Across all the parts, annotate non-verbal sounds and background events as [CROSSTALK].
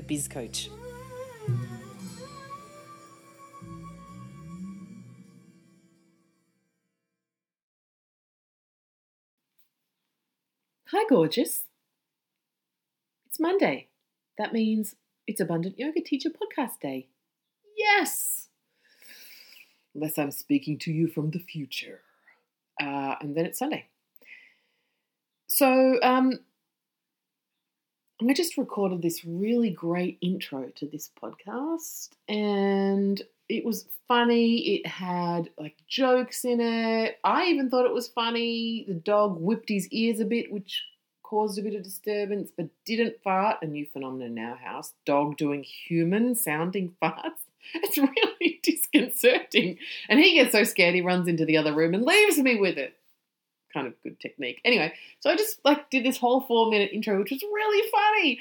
Biz Coach. Hi, gorgeous. It's Monday. That means it's Abundant Yoga Teacher Podcast Day. Yes! Unless I'm speaking to you from the future. Uh, and then it's Sunday. So, um, I just recorded this really great intro to this podcast, and it was funny. It had like jokes in it. I even thought it was funny. The dog whipped his ears a bit, which caused a bit of disturbance, but didn't fart. A new phenomenon in our house dog doing human sounding [LAUGHS] farts. It's really [LAUGHS] disconcerting. And he gets so scared he runs into the other room and leaves me with it kind of good technique. Anyway, so I just like did this whole four minute intro, which was really funny.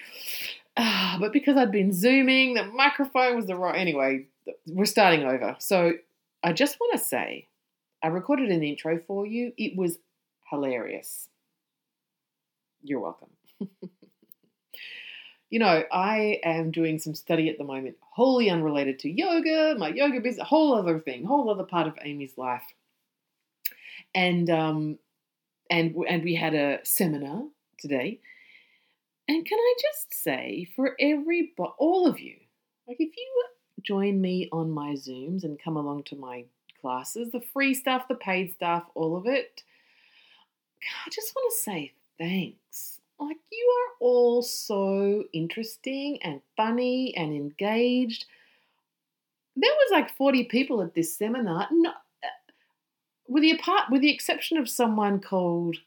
Uh, but because I'd been zooming, the microphone was the wrong. Anyway, we're starting over. So I just want to say, I recorded an intro for you. It was hilarious. You're welcome. [LAUGHS] you know, I am doing some study at the moment, wholly unrelated to yoga, my yoga business, a whole other thing, whole other part of Amy's life. And um, and and we had a seminar today. And can I just say, for every all of you, like if you join me on my Zooms and come along to my classes, the free stuff, the paid stuff, all of it, I just want to say thanks. Like you are all so interesting and funny and engaged. There was like 40 people at this seminar. With the apart with the exception of someone called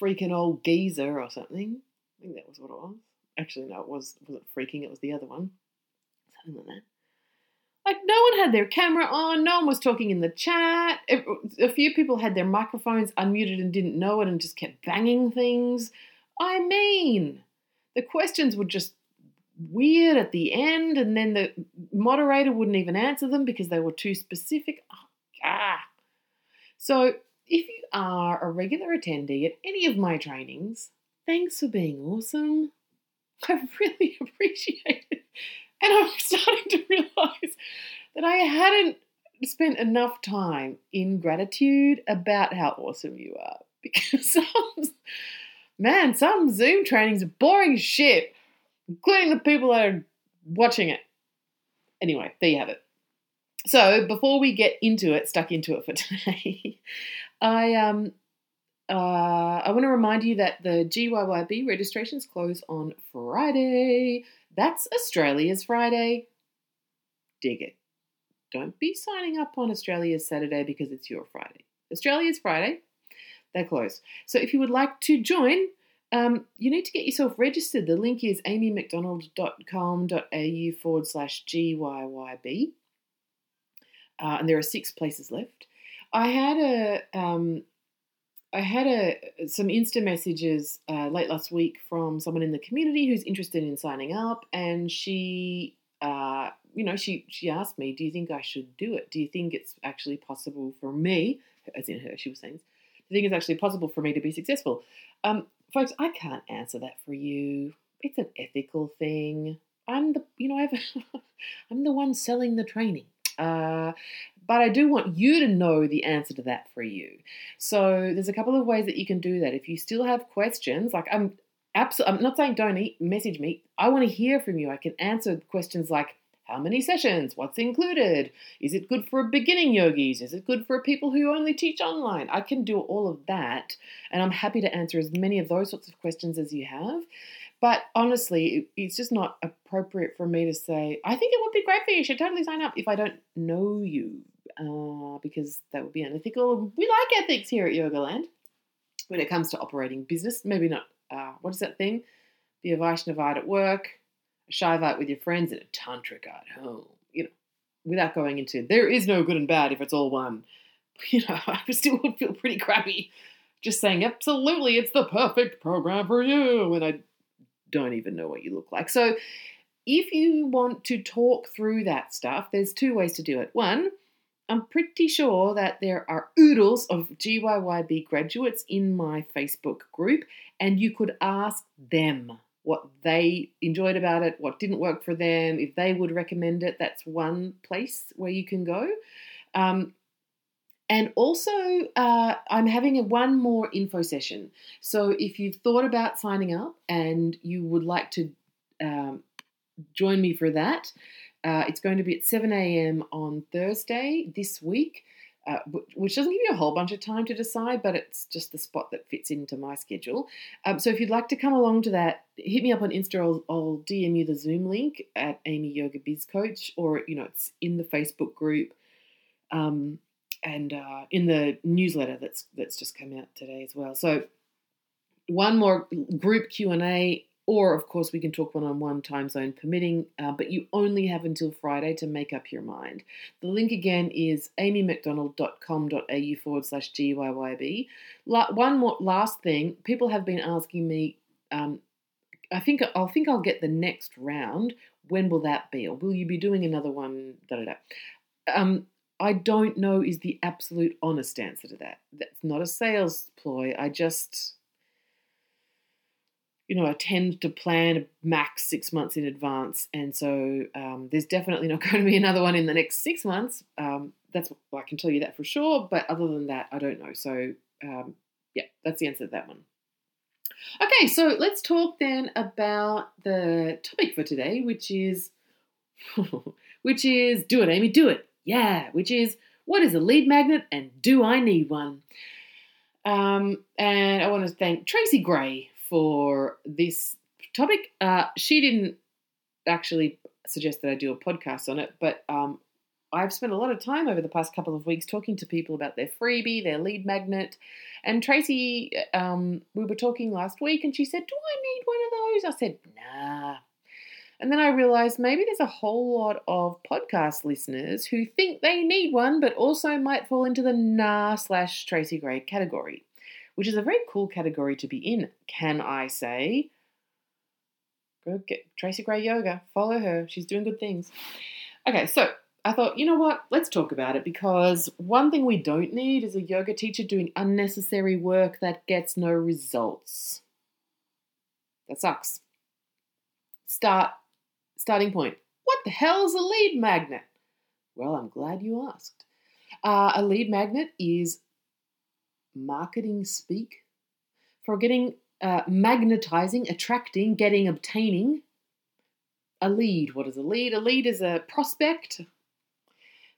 freaking old geezer or something. I think that was what it was. Actually, no, it was wasn't freaking. It was the other one, something like that. Like no one had their camera on. No one was talking in the chat. A few people had their microphones unmuted and didn't know it and just kept banging things. I mean, the questions were just weird at the end, and then the moderator wouldn't even answer them because they were too specific. Oh, ah. So, if you are a regular attendee at any of my trainings, thanks for being awesome. [LAUGHS] I really [LAUGHS] appreciate it. And I'm [LAUGHS] starting to realize that I hadn't spent enough time in gratitude about how awesome you are. Because some, man, some Zoom trainings are boring shit including the people that are watching it. Anyway, there you have it. So before we get into it, stuck into it for [LAUGHS] today, I um uh, I want to remind you that the GYYB registrations close on Friday. That's Australia's Friday. Dig it. Don't be signing up on Australia's Saturday because it's your Friday. Australia's Friday. They're closed. So if you would like to join, um, you need to get yourself registered. The link is amymcdonald.com.au forward slash GYYB. Uh, and there are six places left. I had a um, I had a some Insta messages uh, late last week from someone in the community who's interested in signing up, and she, uh, you know, she she asked me, "Do you think I should do it? Do you think it's actually possible for me?" As in her, she was saying, "Do you think it's actually possible for me to be successful?" Um, folks, I can't answer that for you. It's an ethical thing. I'm the, you know, I've, [LAUGHS] I'm the one selling the training. Uh, but I do want you to know the answer to that for you. So there's a couple of ways that you can do that. If you still have questions, like I'm absolutely, I'm not saying don't eat, message me. I want to hear from you. I can answer questions like, how many sessions? What's included? Is it good for beginning yogis? Is it good for people who only teach online? I can do all of that, and I'm happy to answer as many of those sorts of questions as you have. But honestly, it's just not appropriate for me to say, I think it would be great for you. You should totally sign up if I don't know you, uh, because that would be unethical. We like ethics here at Yoga Land when it comes to operating business. Maybe not, uh, what is that thing? The Vaishnavite at work, a Shaivite with your friends, and a Tantric at home. You know, without going into there is no good and bad if it's all one. [LAUGHS] You know, I still would feel pretty crappy just saying, absolutely, it's the perfect program for you. And I don't even know what you look like. So if you want to talk through that stuff, there's two ways to do it. One, I'm pretty sure that there are oodles of GYYB graduates in my Facebook group, and you could ask them what they enjoyed about it, what didn't work for them, if they would recommend it. That's one place where you can go. Um, and also, uh, I'm having a one more info session. So if you've thought about signing up and you would like to um, join me for that, uh, it's going to be at 7 a.m. on Thursday this week. Uh, which doesn't give you a whole bunch of time to decide, but it's just the spot that fits into my schedule. Um, so if you'd like to come along to that, hit me up on Insta. I'll, I'll, DM you the Zoom link at Amy Yoga Biz Coach, or you know, it's in the Facebook group. Um, and uh, in the newsletter that's that's just come out today as well. So one more group Q and A, or of course we can talk one on one, time zone permitting. Uh, but you only have until Friday to make up your mind. The link again is amymcdonald.com.au forward slash gyYB. La- one more last thing, people have been asking me. Um, I think I'll think I'll get the next round. When will that be, or will you be doing another one? Da da da. Um, I don't know is the absolute honest answer to that. That's not a sales ploy. I just, you know, I tend to plan max six months in advance. And so um, there's definitely not [LAUGHS] going to be another one in the next six months. Um, that's what I can tell you that for sure. But other than that, I don't know. So um, yeah, that's the answer to that one. Okay, so let's talk then about the topic for today, which is, [LAUGHS] which is do it, Amy, do it. Yeah, which is what is a lead magnet and do I need one? Um, and I want to thank Tracy Gray for this topic. Uh, she didn't actually suggest that I do a podcast on it, but um, I've spent a lot of time over the past couple of weeks talking to people about their freebie, their lead magnet. And Tracy, um, we were talking last week, and she said, Do I need one of those? I said, Nah, and then I realized maybe there's a whole lot of podcast listeners who think they need one, but also might fall into the nah slash Tracy Gray category, which is a very cool category to be in, can I say? Go get Tracy Gray Yoga, follow her, she's doing good things. Okay, so I thought, you know what, let's talk about it because one thing we don't need is a yoga teacher doing unnecessary work that gets no results. That sucks. Start Starting point What the hell is a lead magnet? Well, I'm glad you asked. Uh, a lead magnet is marketing speak for getting uh, magnetizing, attracting, getting, obtaining a lead. What is a lead? A lead is a prospect.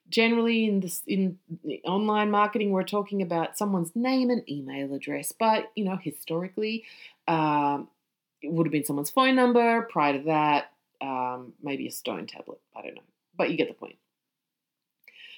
Generally, in this in online marketing, we're talking about someone's name and email address. But you know, historically, um, it would have been someone's phone number. Prior to that, um, maybe a stone tablet. I don't know, but you get the point.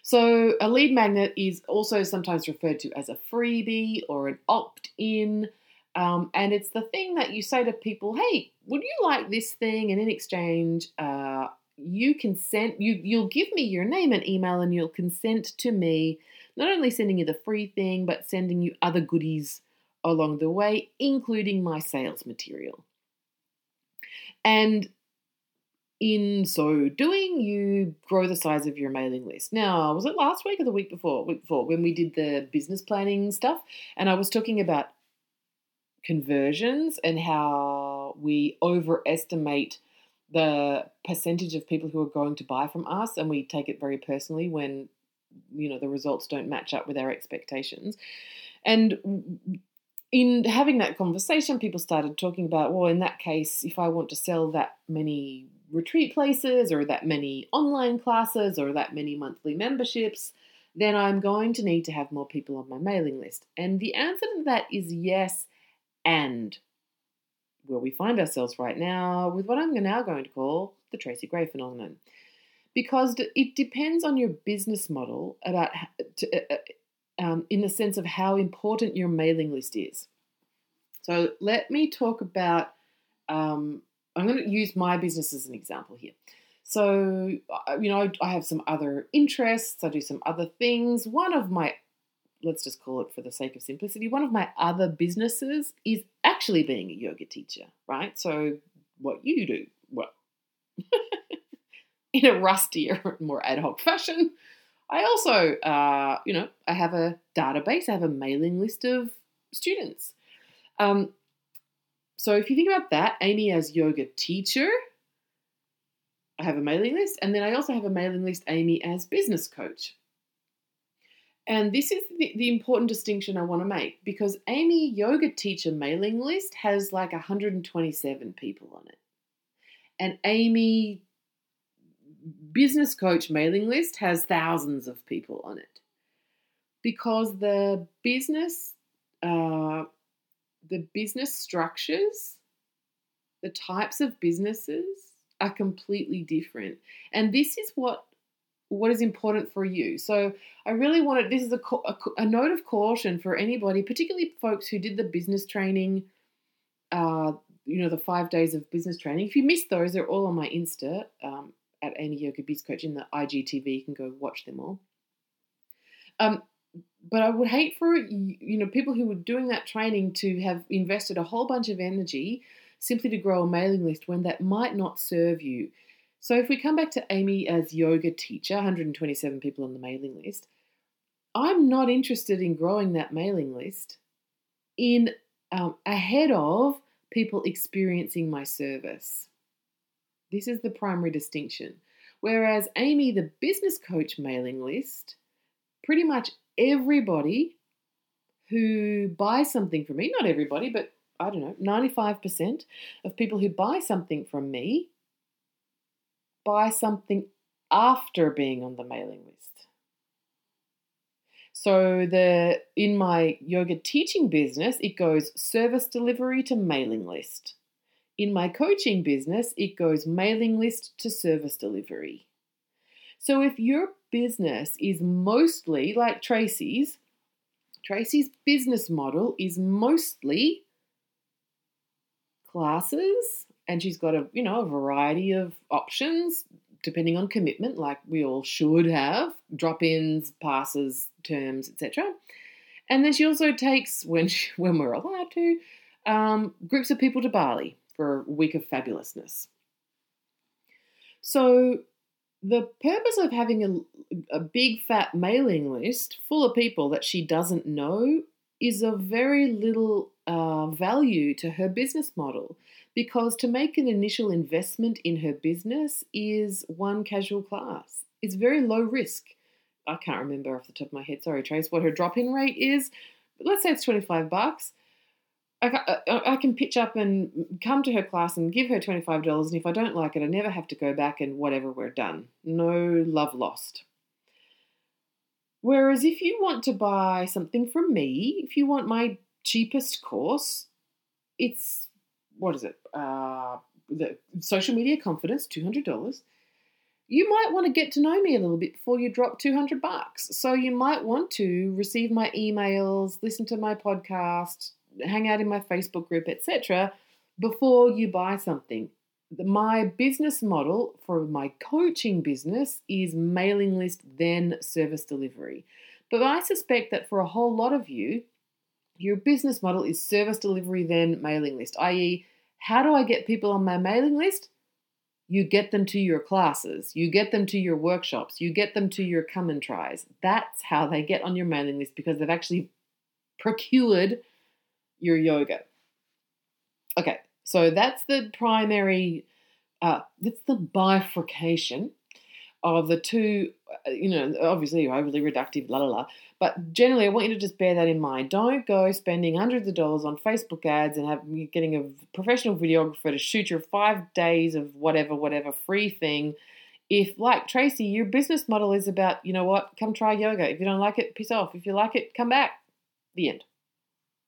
So, a lead magnet is also sometimes referred to as a freebie or an opt in. Um, and it's the thing that you say to people, hey, would you like this thing? And in exchange, uh, you consent, you, you'll give me your name and email, and you'll consent to me not only sending you the free thing, but sending you other goodies along the way, including my sales material. And in so doing, you grow the size of your mailing list. Now, was it last week or the week before? Week before when we did the business planning stuff, and I was talking about conversions and how we overestimate the percentage of people who are going to buy from us, and we take it very personally when you know the results don't match up with our expectations. And in having that conversation, people started talking about, well, in that case, if I want to sell that many retreat places or that many online classes or that many monthly memberships, then I'm going to need to have more people on my mailing list. And the answer to that is yes, and where we find ourselves right now with what I'm now going to call the Tracy Gray phenomenon. Because it depends on your business model about uh, uh, um, in the sense of how important your mailing list is. So let me talk about um, I'm going to use my business as an example here. So, uh, you know, I, I have some other interests, I do some other things. One of my, let's just call it for the sake of simplicity, one of my other businesses is actually being a yoga teacher, right? So, what you do, well, [LAUGHS] in a rustier, more ad hoc fashion, I also, uh, you know, I have a database, I have a mailing list of students. Um, so if you think about that, Amy as yoga teacher, I have a mailing list, and then I also have a mailing list, Amy as business coach. And this is the, the important distinction I want to make because Amy yoga teacher mailing list has like 127 people on it. And Amy business coach mailing list has thousands of people on it. Because the business uh, the business structures the types of businesses are completely different. And this is what what is important for you. So i really wanted this is a, a, a note of caution for anybody particularly folks who did the business training uh, you know the five days of business training. If you missed those they're all on my insta um, at Amy Yoga Biz Coach in the IGTV. You can go watch them all. Um, but I would hate for you know people who were doing that training to have invested a whole bunch of energy simply to grow a mailing list when that might not serve you. So if we come back to Amy as yoga teacher, 127 people on the mailing list, I'm not interested in growing that mailing list in um, ahead of people experiencing my service. This is the primary distinction. Whereas Amy, the business coach mailing list, pretty much everybody who buys something from me, not everybody, but I don't know, 95% of people who buy something from me buy something after being on the mailing list. So the in my yoga teaching business, it goes service delivery to mailing list. In my coaching business, it goes mailing list to service delivery. So if your business is mostly like Tracy's, Tracy's business model is mostly classes and she's got a you know a variety of options depending on commitment like we all should have drop-ins passes terms etc and then she also takes when she, [LAUGHS] when we're allowed to um, groups of people to bali for a week of fabulousness. So, the purpose of having a, a big fat mailing list full of people that she doesn't know is of very little uh, value to her business model because to make an initial investment in her business is one casual class. It's very low risk. I can't remember off the top of my head, sorry, Trace, what her drop in rate is. But let's say it's 25 bucks. I, I, can pitch up and come to her class and give her $25 and if I don't like it I never have to go back and whatever we're done. No love lost. Whereas if you want to buy something from me, if you want my cheapest course, it's what is it? Uh, the social media confidence, $200 you might want to get to know me a little bit before you drop 200 bucks. So you might want to receive my emails, listen to my podcast, hang out in my Facebook group, etc., before you buy something. My business model for my coaching business is mailing list, then service delivery. But I suspect that for a whole lot of you, your business model is service delivery, then mailing list, i.e., how do I get people on my mailing list? You get them to your classes, you get them to your workshops, you get them to your come and tries. That's how they get on your mailing list because they've actually procured your yoga. Okay, so that's the primary, uh, that's the bifurcation of the two, uh, you know, obviously you're overly reductive, la la la. But generally, I want you to just bear that in mind. Don't go spending hundreds of dollars on Facebook ads and have getting a professional videographer to shoot your five days of whatever, whatever free thing. If, like Tracy, your business model is about, you know what, come try yoga. If you don't like it, piss off. If you like it, come back. The end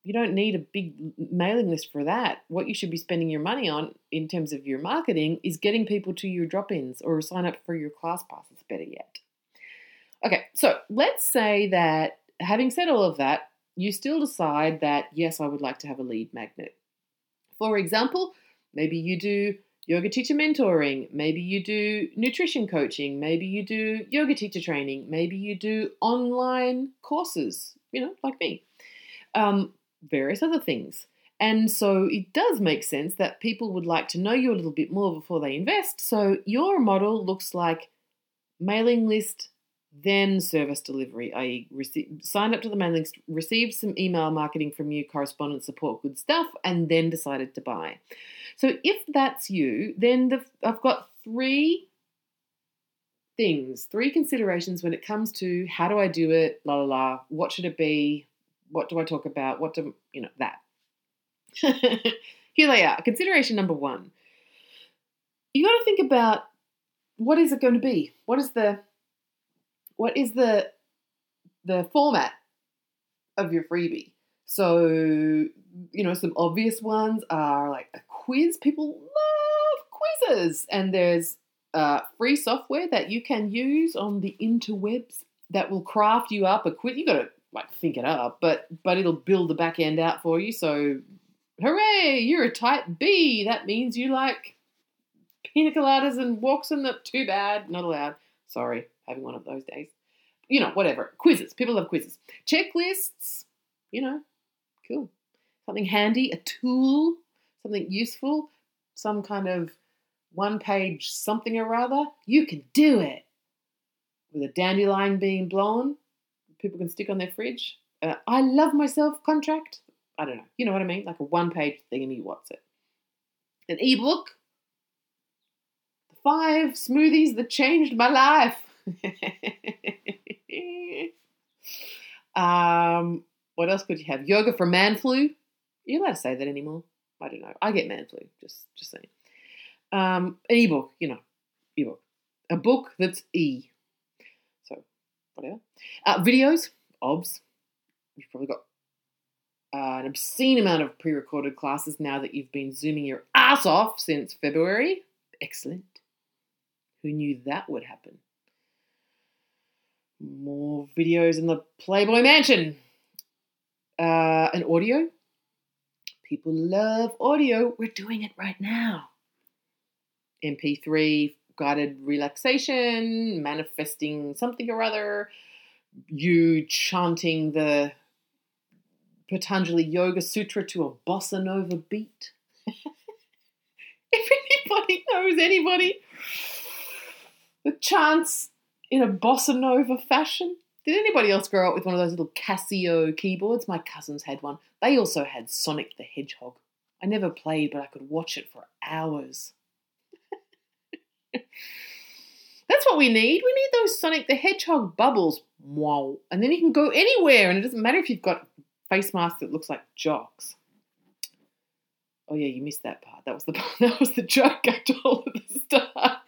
you don't need a big mailing list for that. What you should be spending your money on in terms of your marketing is getting people to your drop ins or sign up for your class passes, better yet. Okay, so let's say that having said all of that, you still decide that, yes, I would like to have a lead magnet. For example, Maybe you do yoga teacher mentoring. Maybe you do nutrition coaching. Maybe you do yoga teacher training. Maybe you do online courses, you know, like me. Um, various other things. And so it does make sense that people would like to know you a little bit more before they invest. So your model looks like mailing list, then service delivery, i.e., signed up to the mailing list, received some email marketing from you, correspondence, support, good stuff, and then decided to buy. So if that's you, then the, I've got three things, three considerations when it comes to how do I do it, la la la, what should it be, what do I talk about, what do, you know, that. [LAUGHS] Here they are. Consideration number one. You got to think about what is it going to be? What is the what is the the format of your freebie? So, you know, some obvious ones are like a quiz. People love quizzes, and there's uh, free software that you can use on the interwebs that will craft you up a quiz. You got to like think it up, but but it'll build the back end out for you. So, hooray! You're a type B. That means you like pina coladas and walks in the. Too bad, not allowed. Sorry, having one of those days. You know, whatever. Quizzes. People love quizzes. Checklists. You know, cool. Something handy, a tool, something useful, some kind of one page something or other. You can do it. With a dandelion being blown, people can stick on their fridge. Uh, I love myself contract. I don't know. You know what I mean? Like a one page thingy, what's it? An ebook. The five smoothies that changed my life. [LAUGHS] um, what else could you have? Yoga for man flu. Are you allowed to say that anymore? I don't know. I get man flu. Just, just saying. Um, an ebook, you know, ebook. A book that's e. Whatever. Uh, videos, obs. You've probably got uh, an obscene amount of pre-recorded classes now that you've been zooming your ass off since February. Excellent. Who knew that would happen? More videos in the Playboy Mansion. Uh, an audio. People love audio. We're doing it right now. MP3, guided relaxation, manifesting something or other, you chanting the Patanjali Yoga Sutra to a bossa nova beat. [LAUGHS] if anybody knows anybody that chants in a bossa nova fashion, did anybody else grow up with one of those little Casio keyboards? My cousins had one. They also had Sonic the Hedgehog. I never played, but I could watch it for hours. That's what we need. We need those Sonic the Hedgehog bubbles. Wow. And then you can go anywhere, and it doesn't matter if you've got face mask that looks like jocks. Oh yeah, you missed that part. That was the [LAUGHS] that was the joke I told at the start.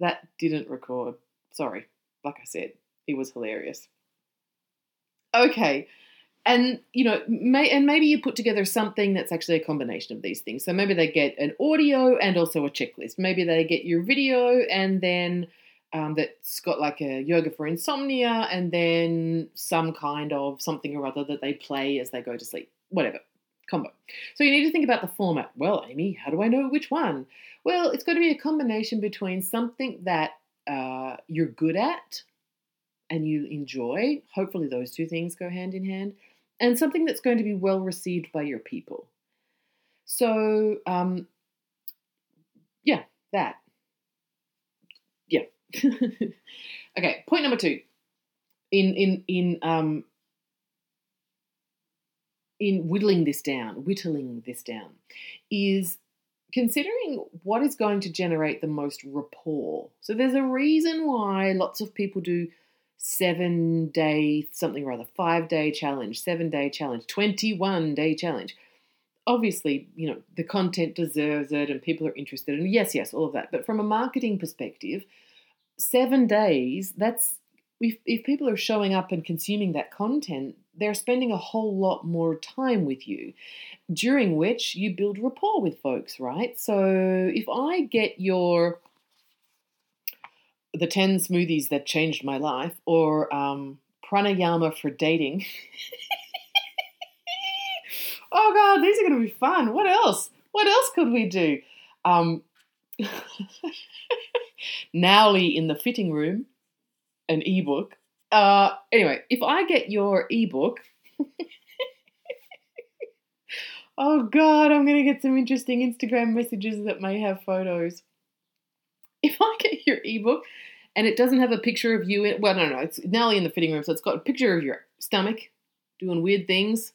That didn't record. Sorry. Like I said, it was hilarious. Okay, and you know, may, and maybe you put together something that's actually a combination of these things. So maybe they get an audio and also a checklist. Maybe they get your video and then um, that's got like a yoga for insomnia and then some kind of something or other that they play as they go to sleep. Whatever combo. So you need to think about the format. Well, Amy, how do I know which one? Well, it's got to be a combination between something that uh, you're good at and you enjoy. Hopefully, those two things go hand in hand, and something that's going to be well received by your people. So, um, yeah, that. Yeah. [LAUGHS] okay, point number two. In in in um in whittling this down, whittling this down, is considering what is going to generate the most rapport. So there's a reason why lots of people do seven day something or other, five day challenge, seven day challenge, 21 day challenge. Obviously, you know, the content deserves it and people are interested. And yes, yes, all of that. But from a marketing perspective, seven days, that's if, if people are showing up and consuming that content, they're spending a whole lot more time with you, during which you build rapport with folks, right? So if I get your the 10 smoothies that changed my life or um, pranayama for dating. [LAUGHS] oh god, these are going to be fun. What else? what else could we do? Um, [LAUGHS] Nauli in the fitting room, an ebook. Uh, anyway, if I get your ebook, [LAUGHS] oh god, I'm gonna get some interesting Instagram messages that may have photos. If I get your ebook and it doesn't have a picture of you in well, no, no, it's Nauli in the fitting room, so it's got a picture of your stomach doing weird things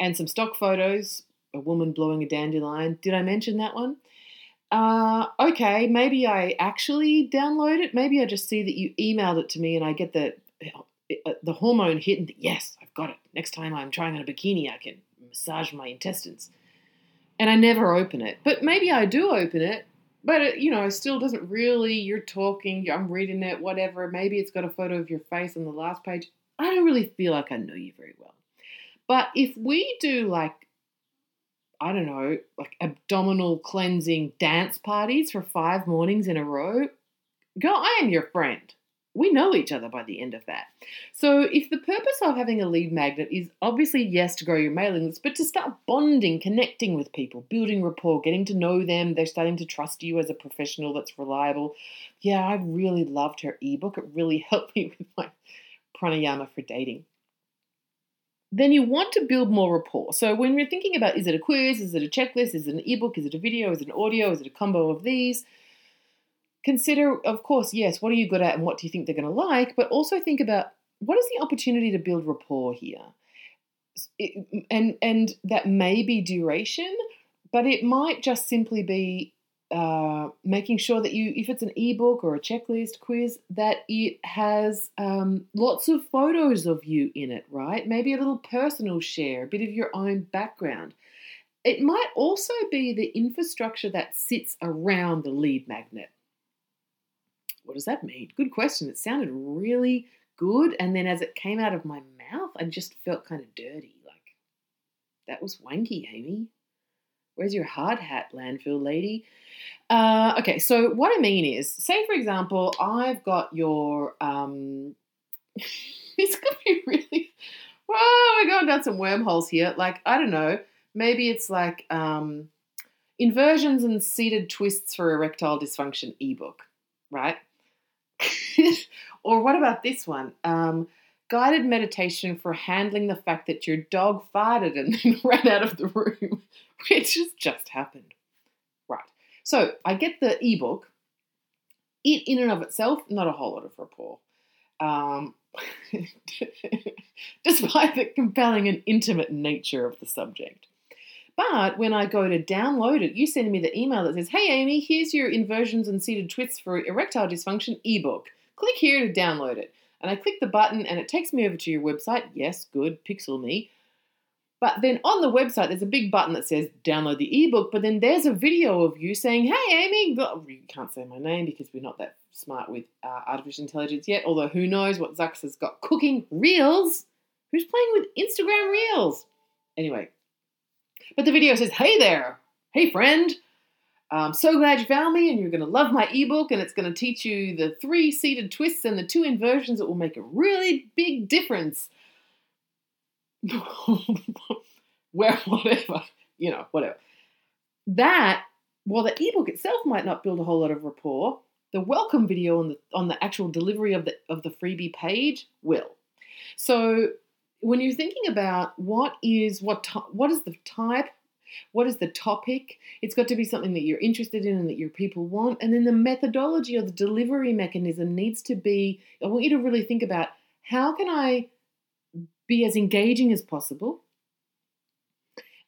and some stock photos, a woman blowing a dandelion. Did I mention that one? Uh, okay, maybe I actually download it. Maybe I just see that you emailed it to me and I get the uh, the hormone hit and yes, I've got it. Next time I'm trying on a bikini, I can massage my intestines. And I never open it. But maybe I do open it, but it, you know, it still doesn't really. You're talking, I'm reading it, whatever. Maybe it's got a photo of your face on the last page. I don't really feel like I know you very well. But if we do like I don't know, like abdominal cleansing dance parties for five mornings in a row, girl, I am your friend. We know each other by the end of that. So, if the purpose of having a lead magnet is obviously, yes, to grow your mailing list, but to start bonding, connecting with people, building rapport, getting to know them, they're starting to trust you as a professional that's reliable. Yeah, I really loved her ebook. It really [LAUGHS] helped me with my pranayama for dating then you want to build more rapport. So when you're thinking about is it a quiz, is it a checklist, is it an ebook, is it a video, is it an audio, is it a combo of these? Consider, of course, yes, what are you good at and what do you think they're going to like, but also think about what is the opportunity to build rapport here? and and that may be duration, but it might just simply be uh, making sure that you, if it's an ebook or a checklist quiz, that it has um, lots of photos of you in it, right? Maybe a little personal share, a bit of your own background. It might also be the infrastructure that sits around the lead magnet. What does that mean? Good question. It sounded really good. And then as it came out of my mouth, I just felt kind of dirty. Like, that was wanky, Amy. Where's your hard hat, landfill lady? Uh, okay, so what I mean is, say for example, I've got your. Um, [LAUGHS] it's gonna be really. Whoa, we're going down some wormholes here. Like I don't know, maybe it's like um, inversions and seated twists for erectile dysfunction ebook, right? [LAUGHS] or what about this one? Um, guided meditation for handling the fact that your dog farted and [LAUGHS] then ran out of the room, [LAUGHS] which has just happened. Right. So I get the ebook. It, in and of itself, not a whole lot of rapport. Um, despite the compelling and intimate nature of the subject. But when I go to download it, you send me the email that says, Hey Amy, here's your inversions and seated twists for erectile dysfunction ebook. Click here to download it. And I click the button and it takes me over to your website. Yes, good, pixel me. But then on the website, there's a big button that says download the ebook, but then there's a video of you saying, Hey, Amy, you can't say my name because we're not that smart with uh, artificial intelligence yet, although who knows what Zucks has got cooking reels. Who's playing with Instagram reels? Anyway, but the video says, Hey there, hey friend, I'm so glad you found me, and you're going to love my ebook, and it's going to teach you the three seated twists and the two inversions that will make a really big difference. [LAUGHS] Where, whatever, you know, whatever. That, while the ebook itself might not build a whole lot of rapport, the welcome video on the on the actual delivery of the of the freebie page will. So when you're thinking about what is what what is the type what is the topic? It's got to be something that you're interested in and that your people want. And then the methodology or the delivery mechanism needs to be I want you to really think about how can I be as engaging as possible?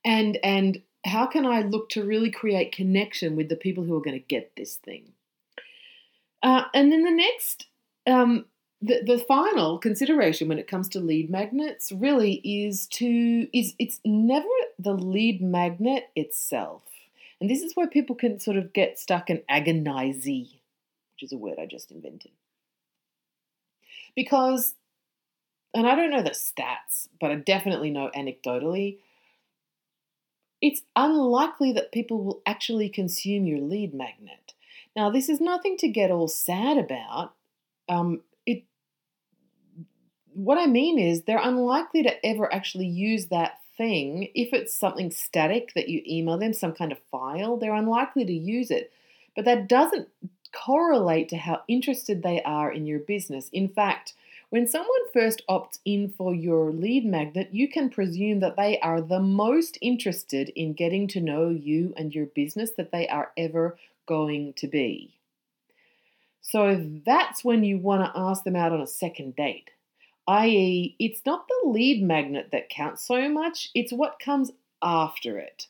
And and how can I look to really create connection with the people who are going to get this thing? Uh, and then the next um, the, the final consideration when it comes to lead magnets really is to is it's never the lead magnet itself. And this is where people can sort of get stuck in agonizing which is a word i just invented. Because and i don't know the stats but i definitely know anecdotally it's unlikely that people will actually consume your lead magnet. Now this is nothing to get all sad about um, what I mean is they're unlikely to ever actually use that thing, if it's something static that you email them, some kind of file, they're unlikely to use it. But that doesn't correlate to how interested they are in your business. In fact, when someone first opts in for your lead magnet, you can presume that they are the most interested in getting to know you and your business that they are ever going to be. So that's when you want to ask them out on a second date. I.e., it's not the lead magnet that counts so much, it's what comes after it.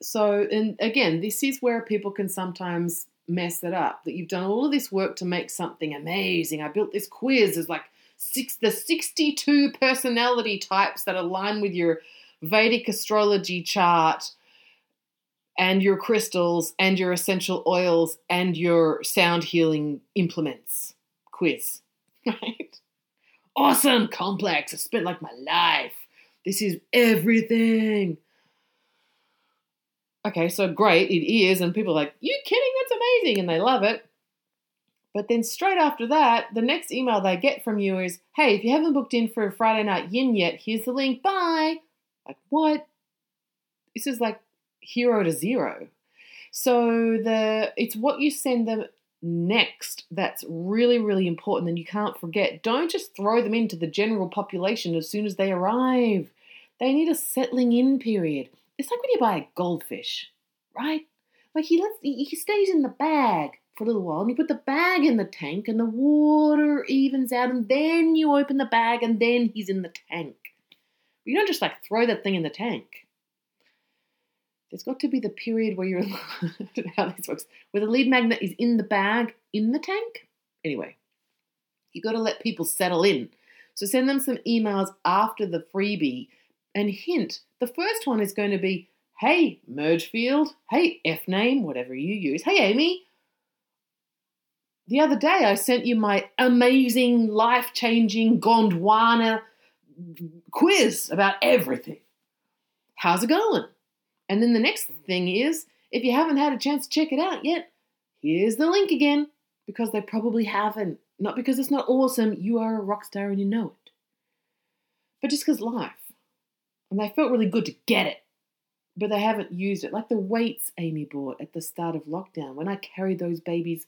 So, and again, this is where people can sometimes mess it up. That you've done all of this work to make something amazing. I built this quiz. There's like six, the 62 personality types that align with your Vedic astrology chart and your crystals and your essential oils and your sound healing implements quiz, [LAUGHS] right? Awesome, complex. I spent like my life. This is everything. Okay, so great, it is, and people are like, You kidding? That's amazing, and they love it. But then straight after that, the next email they get from you is, Hey, if you haven't booked in for a Friday night yin yet, here's the link. Bye. Like, what? This is like hero to zero. So the it's what you send them next that's really really important and you can't forget. Don't just throw them into the general population as soon as they arrive. They need a settling in period. It's like when you buy a goldfish, right? Like he lets he stays in the bag for a little while and you put the bag in the tank and the water evens out and then you open the bag and then he's in the tank. You don't just like throw that thing in the tank there's got to be the period where you're [LAUGHS] how this works, where the lead magnet is in the bag in the tank. Anyway, you got to let people settle in. So send them some emails after the freebie and hint. The first one is going to be, "Hey, merge field. Hey, F name, whatever you use. Hey, Amy." The other day, I sent you my amazing, life changing Gondwana quiz about everything. How's it going? And then the next thing is, if you haven't had a chance to check it out yet, here's the link again, because they probably haven't. Not because it's not awesome, you are a rock star and you know it. But just because life. And they felt really good to get it, but they haven't used it. Like the weights Amy bought at the start of lockdown. When I carried those babies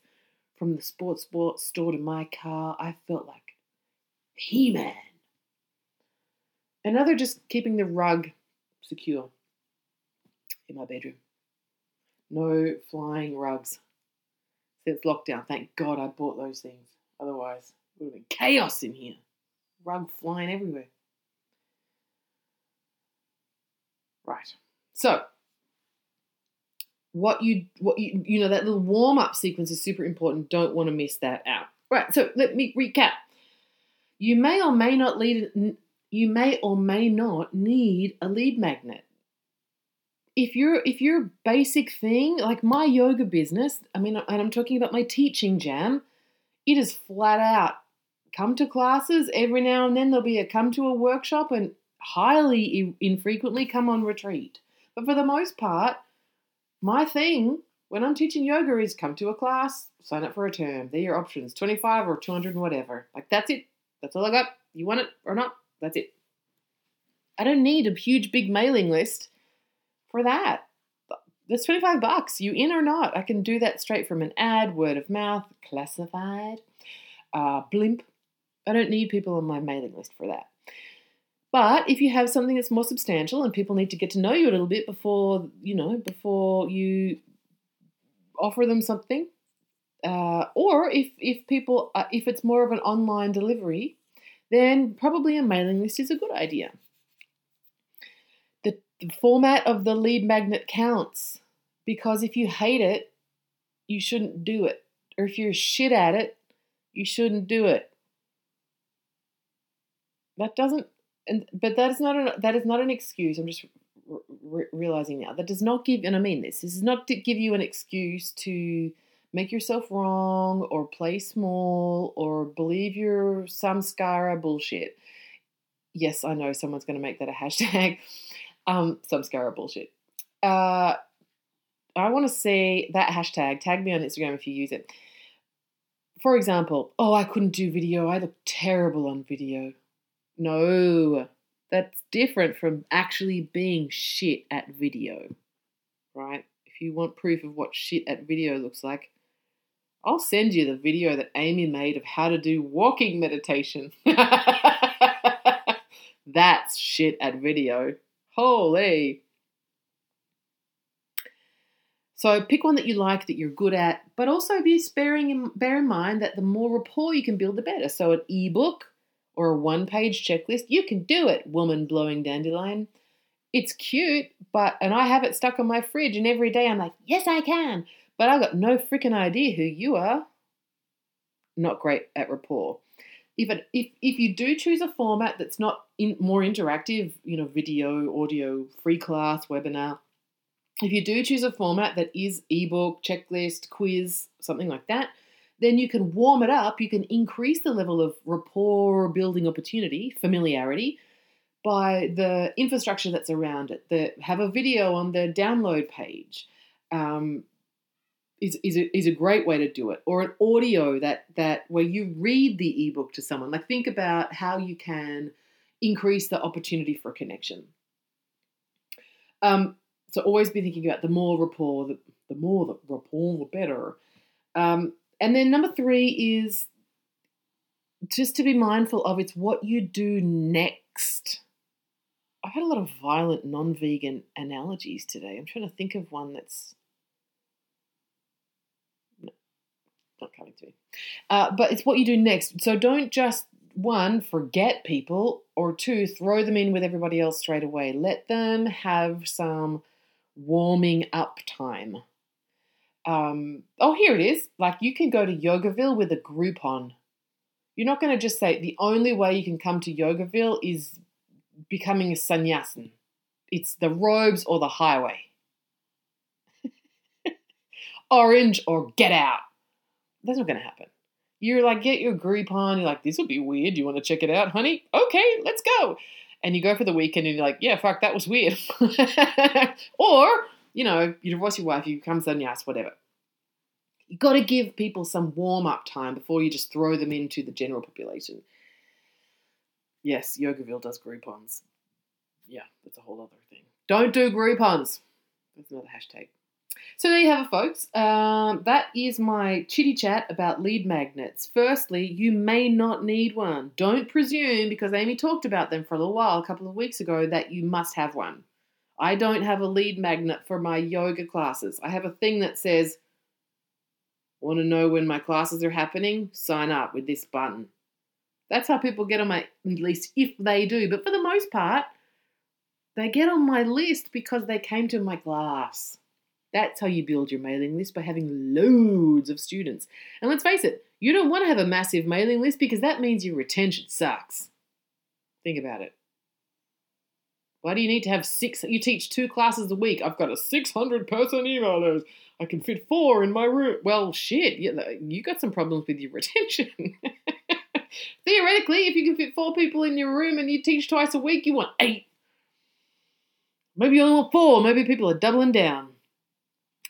from the sports store to my car, I felt like He Man. Another just keeping the rug secure in my bedroom. No flying rugs since lockdown. Thank God I bought those things. Otherwise, it would have been chaos in here. Rug flying everywhere. Right. So, what you what you you know that little warm up sequence is super important. Don't want to miss that out. Right. So let me recap. You may or may not lead. You may or may not need a lead magnet if you're if your basic thing like my yoga business i mean and i'm talking about my teaching jam it is flat out come to classes. Every now and then there'll be a come to a workshop and highly infrequently come on retreat. But for the most part my thing when i'm teaching yoga is come to a class sign up for a term they're your options 25 or 200 and whatever. Like that's it. That's all i got. You want it or not? That's it. I don't need a huge big mailing list for that. That's 25 bucks. You in or not? I can do that straight from an ad, word of mouth, classified, uh, blimp. I don't need people on my mailing list for that. But if you have something that's more substantial and people need to get to know you a little bit before, you know, before you offer them something, uh, or if if people uh, if it's more of an online delivery, then probably a mailing list is a good idea the format of the lead magnet counts because if you hate it, you shouldn't do it. Or if you're shit at it, you shouldn't do it. That doesn't, and but that is not an, that is not an excuse. I'm just re- realizing now that does not give, and I mean this. This is not to give you an excuse to make yourself wrong or play small or believe your samskara bullshit. Yes, I know someone's going to make that a hashtag. [LAUGHS] Um, Samskara bullshit. Uh, I want to see that hashtag. Tag me on Instagram if you use it. For example, oh, I couldn't do video. I look terrible on video. No, That's different from actually being shit at video, right? If you want proof of what shit at video looks like, I'll send you the video that Amy made of how to do walking meditation. [LAUGHS] That's shit at video. Holy. So pick one that you like, that you're good at, but also be sparing in, bear in mind that the more rapport you can build, the better. So an ebook or a one-page checklist, you can do it. Woman blowing dandelion. It's cute, but and I have it stuck on my fridge, and every day I'm like, yes, I can. But I got no freaking idea who you are. Not great at rapport. If, it, if, if you do choose a format that's not in, more interactive, you know, video, audio, free class, webinar, if you do choose a format that is ebook, checklist, quiz, something like that, then you can warm it up. You can increase the level of rapport building opportunity, familiarity, by the infrastructure that's around it. The, have a video on the download page. Um, is, is, a, is a great way to do it or an audio that that where you read the ebook to someone. Like think about how you can increase the opportunity for connection. Um, so always be thinking about the more rapport the, the more the rapport the better. Um, and then number three is just to be mindful of it's what you do next. I've had a lot of violent non-vegan analogies today. I'm trying to think of one that's not coming to me. Uh, but it's what you do next. So don't just one forget people, or two throw them in with everybody else straight away. Let them have some warming up time. Um, oh, here it is. Like you can go to Yogaville with a Groupon. You're not going to just say the only way you can come to Yogaville is becoming a sannyasin. It's the robes or the highway. [LAUGHS] Orange or get out. That's not going to happen. You're like, get your Groupon. You're like, this will be weird. You want to check it out, honey? Okay, let's go. And you go for the weekend and you're like, yeah, fuck, that was weird. [LAUGHS] or, you know, you divorce your wife, you become sannyas, whatever. You've got to give people some warm up time before you just throw them into the general population. Yes, Yogaville does Groupons. Yeah, that's a whole other thing. Don't do Groupons. That's another hashtag. So there you have it, folks. Um, that is my chitty chat about lead magnets. Firstly, you may not need one. Don't presume, because Amy talked about them for a little while, a couple of weeks ago, that you must have one. I don't have a lead magnet for my yoga classes. I have a thing that says, Want to know when my classes are happening? Sign up with this button. That's how people get on my list if they do. But for the most part, they get on my list because they came to my class. That's how you build your mailing list by having loads of students. And let's face it, you don't want to have a massive mailing list because that means your retention sucks. Think about it. Why do you need to have six? You teach two classes a week. I've got a 600 person email list. I can fit four in my room. Well, shit, you, got some problems with your [LAUGHS] retention. Theoretically, if you can fit four people in your room and you teach twice a week, you want eight. Maybe you only want four. Maybe people are doubling down.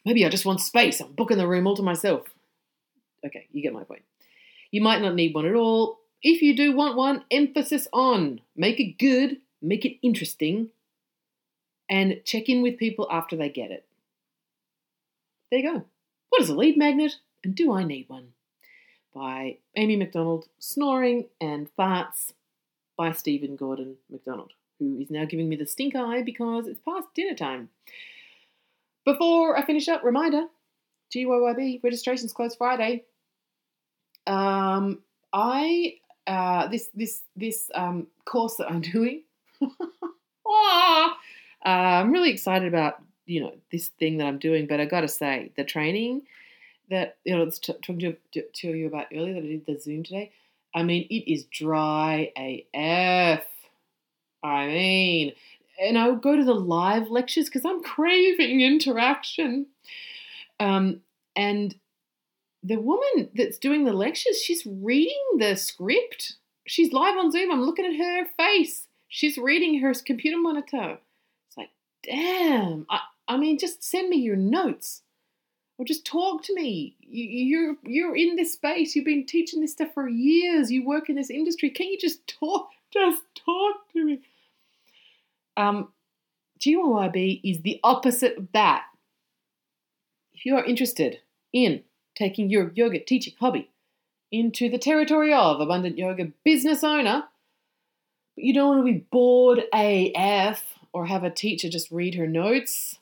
Maybe I just want space. I'm booking the room all to myself. Okay, you get my point. You might not need one at all. If you do want one, emphasis on. Make it good, make it interesting, and check in with people after they get it. There you go. What is a lead magnet, and do I need one? By Amy McDonald, Snoring and Farts by Stephen Gordon McDonald, who is now giving me the stink eye because it's past dinner time. Before I finish up, reminder GYYB registrations close Friday. Um, I uh, this this this um, course that I'm [LAUGHS] doing. uh, I'm really excited about you know this thing that I'm doing, but I got to say the training that you know I was t- talking to, to you about earlier that I did the Zoom today. I mean, it is dry AF. I mean, and I would go to the live lectures because I'm craving interaction. Um, and the woman that's doing the lectures, she's reading the script. She's live on Zoom. I'm looking at her face. She's reading her computer monitor. It's like, damn. I, I mean, just send me your notes or just talk to me. You, you're you're in this space. You've been teaching this stuff for years. You work in this industry. Can't you just talk? Just talk to me. Um, GYYB is the opposite of that. If you are interested in taking your yoga teaching hobby into the territory of abundant yoga business owner, but you don't want to be bored AF or have a teacher just read her notes,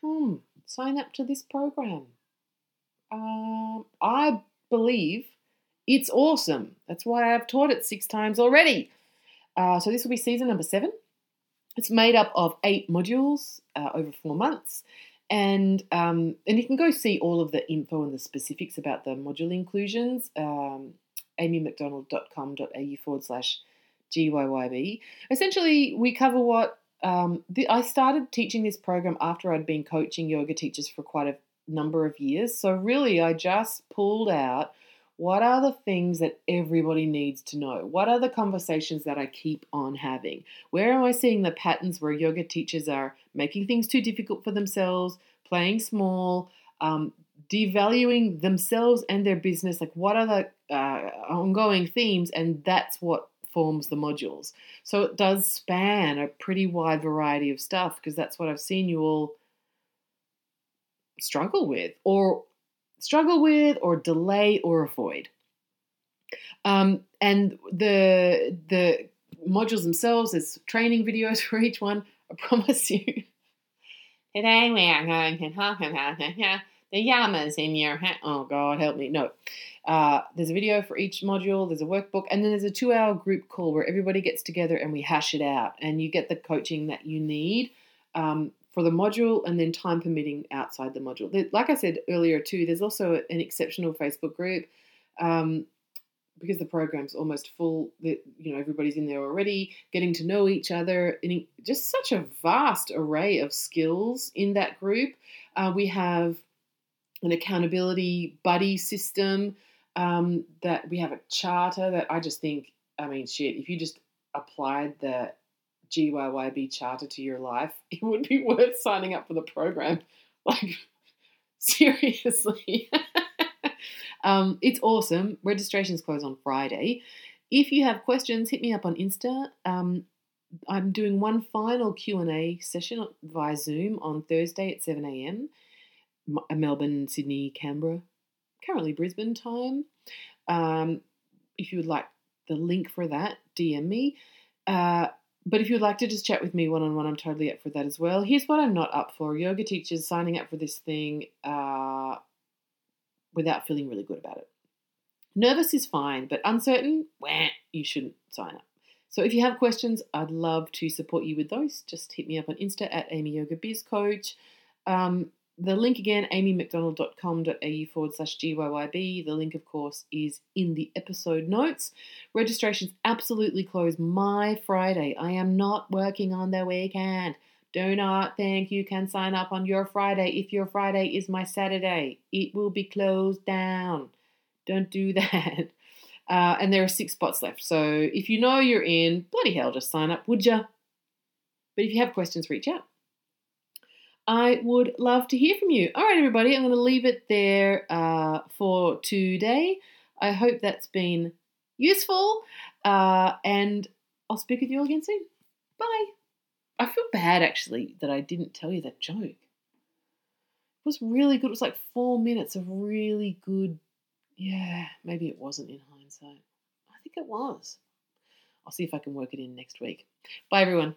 come sign up to this program. Um, I believe it's awesome. That's why I've taught it six times already. Uh, so this will be season number seven. It's made up of eight modules uh, over four months. And um, and you can go see all of the info and the specifics about the module inclusions. Um, amymcdonald.com.au forward slash GYYB. Essentially, we cover what um, the, I started teaching this program after I'd been coaching yoga teachers for quite a number of years. So, really, I just pulled out what are the things that everybody needs to know? What are the conversations that I keep on having? Where am I seeing the patterns where yoga teachers are making things too difficult for themselves, playing small, um, devaluing themselves and their business? Like, what are the uh, ongoing themes? And that's what forms the modules. So it does span a pretty wide variety of stuff because that's what I've seen you all struggle with or struggle with or delay or avoid. Um, and the the modules themselves, there's training videos [LAUGHS] for each one. I promise you. Today we are going to talk about the yamas in your head. Oh God, help me! No, uh, there's a video for each module. There's a workbook, and then there's a two-hour group call where everybody gets together and we hash it out, and you get the coaching that you need. Um, for the module and then time permitting outside the module. Like I said earlier, too, there's also an exceptional Facebook group um, because the program's almost full. That you know everybody's in there already, getting to know each other, and just such a vast array of skills in that group. Uh, we have an accountability buddy system. Um, that we have a charter that I just think, I mean, shit, if you just applied the GYYB charter to your life, [LAUGHS] it would be worth signing up for the program. [LAUGHS] Like, seriously. [LAUGHS] um, it's awesome. Registrations close on Friday. If you have questions, hit me up on Insta. Um, I'm doing one final Q&A session via Zoom on Thursday at 7 a.m. Melbourne, Sydney, Canberra, currently Brisbane time. Um, if you would like the link for that, DM me. Uh, but if you'd like to just chat with me one on one, I'm totally up for that as well. Here's what I'm not up for yoga teachers signing up for this thing uh, without feeling really good about it. Nervous is fine, but uncertain, wah, you shouldn't sign up. So if you have questions, I'd love to support you with those. Just hit me up on Insta at Amy Yoga Biz Coach. Um, the link again, amymcdonald.com.au forward slash GYYB. The link, of course, is in the episode notes. Registrations absolutely close my Friday. I am not working on the weekend. Do not think you can sign up on your Friday if your Friday is my Saturday. It will be closed down. Don't do [LAUGHS] that. Uh, and there are six spots left. So if you know you're in, bloody hell, just sign up, would ya? But if you have questions, reach out. I would love to hear from you. All right, everybody, I'm going to leave it there uh, for today. I hope that's been useful, uh, and I'll speak with you all again soon. Bye. I feel bad actually that I didn't tell you that joke. It was really good. It was like four minutes of really good. Yeah, maybe it wasn't in hindsight. I think it was. I'll see if I can work it in next week. Bye, everyone.